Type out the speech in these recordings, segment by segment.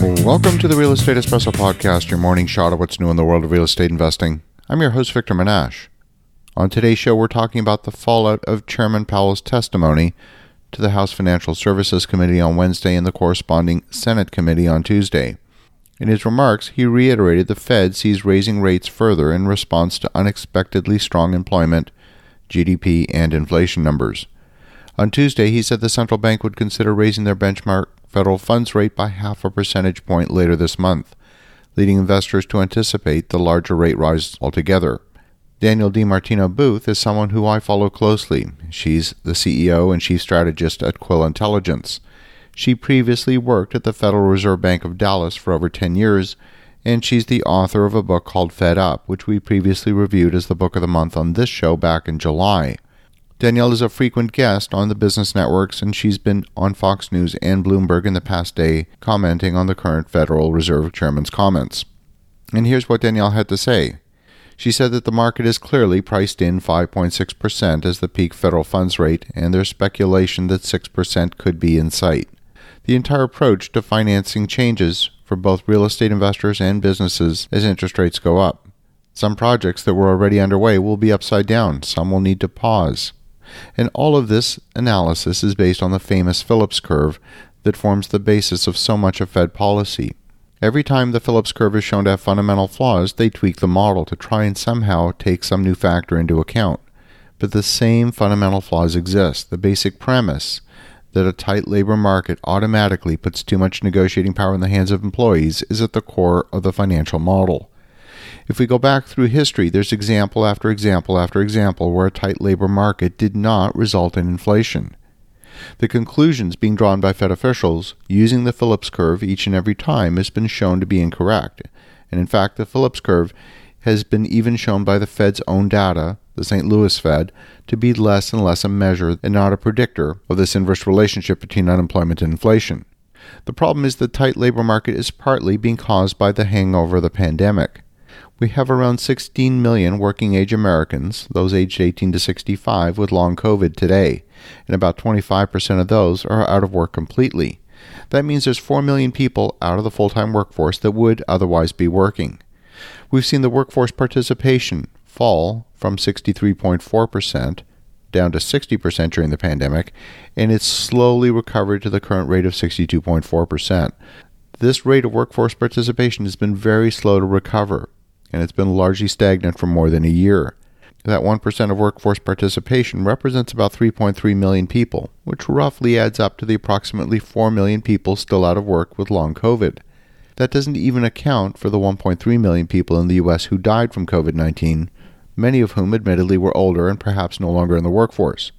Welcome to the Real Estate Espresso Podcast, your morning shot of what's new in the world of real estate investing. I'm your host, Victor Menasce. On today's show, we're talking about the fallout of Chairman Powell's testimony to the House Financial Services Committee on Wednesday and the corresponding Senate committee on Tuesday. In his remarks, he reiterated the Fed sees raising rates further in response to unexpectedly strong employment, GDP, and inflation numbers. On Tuesday, he said the central bank would consider raising their benchmark federal funds rate by half a percentage point later this month, leading investors to anticipate the larger rate rise altogether. Danielle DiMartino Booth is someone who I follow closely. She's the CEO and chief strategist at Quill Intelligence. She previously worked at the Federal Reserve Bank of Dallas for over 10 years, and she's the author of a book called Fed Up, which we previously reviewed as the book of the month on this show back in July. Danielle is a frequent guest on the business networks, and she's been on Fox News and Bloomberg in the past day commenting on the current Federal Reserve Chairman's comments. And here's what Danielle had to say. She said that the market is clearly priced in 5.6% as the peak federal funds rate, and there's speculation that 6% could be in sight. The entire approach to financing changes for both real estate investors and businesses as interest rates go up. Some projects that were already underway will be upside down, some will need to pause. And all of this analysis is based on the famous Phillips curve that forms the basis of so much of Fed policy. Every time the Phillips curve is shown to have fundamental flaws, they tweak the model to try and somehow take some new factor into account. But the same fundamental flaws exist. The basic premise that a tight labor market automatically puts too much negotiating power in the hands of employees is at the core of the financial model. If we go back through history, there's example after example after example where a tight labor market did not result in inflation. The conclusions being drawn by Fed officials using the Phillips curve each and every time has been shown to be incorrect. And in fact, the Phillips curve has been even shown by the Fed's own data, the St. Louis Fed, to be less and less a measure and not a predictor of this inverse relationship between unemployment and inflation. The problem is the tight labor market is partly being caused by the hangover of the pandemic we have around 16 million working age Americans, those aged 18 to 65, with long COVID today, and about 25% of those are out of work completely. That means there's 4 million people out of the full time workforce that would otherwise be working. We've seen the workforce participation fall from 63.4% down to 60% during the pandemic, and it's slowly recovered to the current rate of 62.4%. This rate of workforce participation has been very slow to recover, and it's been largely stagnant for more than a year. That 1% of workforce participation represents about 3.3 million people, which roughly adds up to the approximately 4 million people still out of work with long COVID. That doesn't even account for the 1.3 million people in the U.S. who died from COVID 19, many of whom admittedly were older and perhaps no longer in the workforce.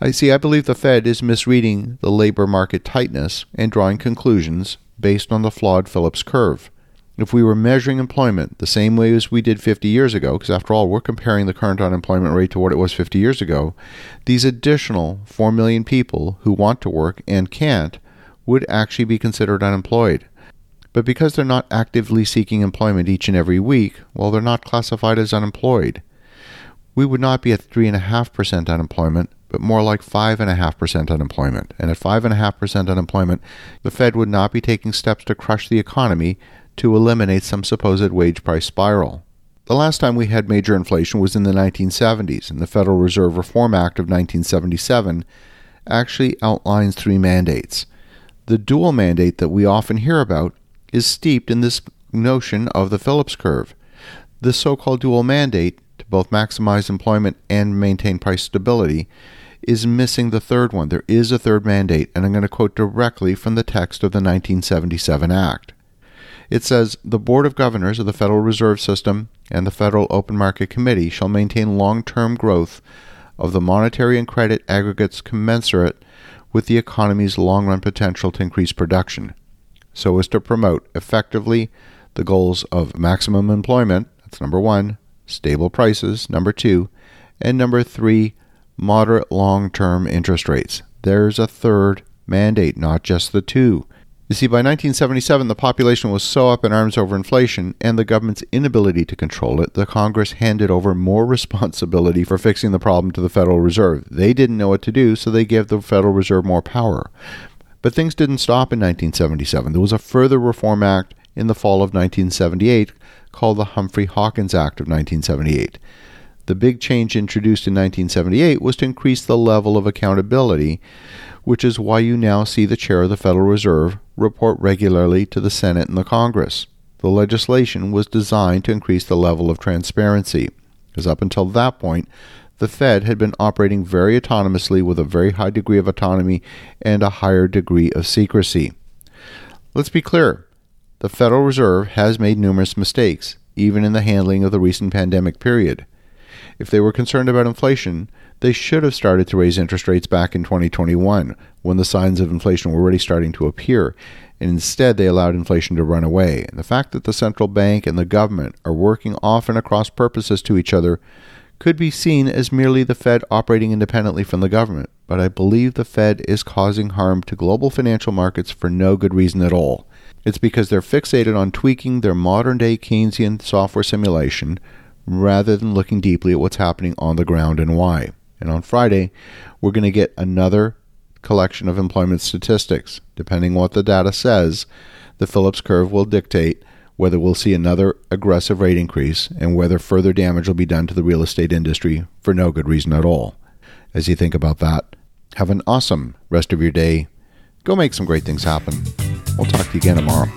I see, I believe the Fed is misreading the labor market tightness and drawing conclusions based on the flawed Phillips curve if we were measuring employment the same way as we did 50 years ago, because after all, we're comparing the current unemployment rate to what it was 50 years ago, these additional 4 million people who want to work and can't would actually be considered unemployed. But because they're not actively seeking employment each and every week, well, they're not classified as unemployed. We would not be at 3.5% unemployment, but more like 5.5% unemployment. And at 5.5% unemployment, the Fed would not be taking steps to crush the economy to eliminate some supposed wage price spiral. The last time we had major inflation was in the 1970s, and the Federal Reserve Reform Act of 1977 actually outlines three mandates. The dual mandate that we often hear about is steeped in this notion of the Phillips curve. The so called dual mandate, to both maximize employment and maintain price stability, is missing the third one. There is a third mandate, and I'm going to quote directly from the text of the 1977 Act. It says the Board of Governors of the Federal Reserve System and the Federal Open Market Committee shall maintain long term growth of the monetary and credit aggregates commensurate with the economy's long run potential to increase production, so as to promote effectively the goals of maximum employment, that's number one, stable prices, number two, and number three, moderate long term interest rates. There's a third mandate, not just the two. You see, by 1977, the population was so up in arms over inflation and the government's inability to control it, the Congress handed over more responsibility for fixing the problem to the Federal Reserve. They didn't know what to do, so they gave the Federal Reserve more power. But things didn't stop in 1977. There was a further Reform Act in the fall of 1978 called the Humphrey Hawkins Act of 1978. The big change introduced in 1978 was to increase the level of accountability, which is why you now see the chair of the Federal Reserve report regularly to the Senate and the Congress. The legislation was designed to increase the level of transparency, because up until that point, the Fed had been operating very autonomously with a very high degree of autonomy and a higher degree of secrecy. Let's be clear the Federal Reserve has made numerous mistakes, even in the handling of the recent pandemic period. If they were concerned about inflation, they should have started to raise interest rates back in 2021 when the signs of inflation were already starting to appear, and instead they allowed inflation to run away. And the fact that the central bank and the government are working often across purposes to each other could be seen as merely the Fed operating independently from the government, but I believe the Fed is causing harm to global financial markets for no good reason at all. It's because they're fixated on tweaking their modern day Keynesian software simulation rather than looking deeply at what's happening on the ground and why. And on Friday, we're going to get another collection of employment statistics. Depending on what the data says, the Phillips curve will dictate whether we'll see another aggressive rate increase and whether further damage will be done to the real estate industry for no good reason at all. As you think about that, have an awesome rest of your day. Go make some great things happen. We'll talk to you again tomorrow.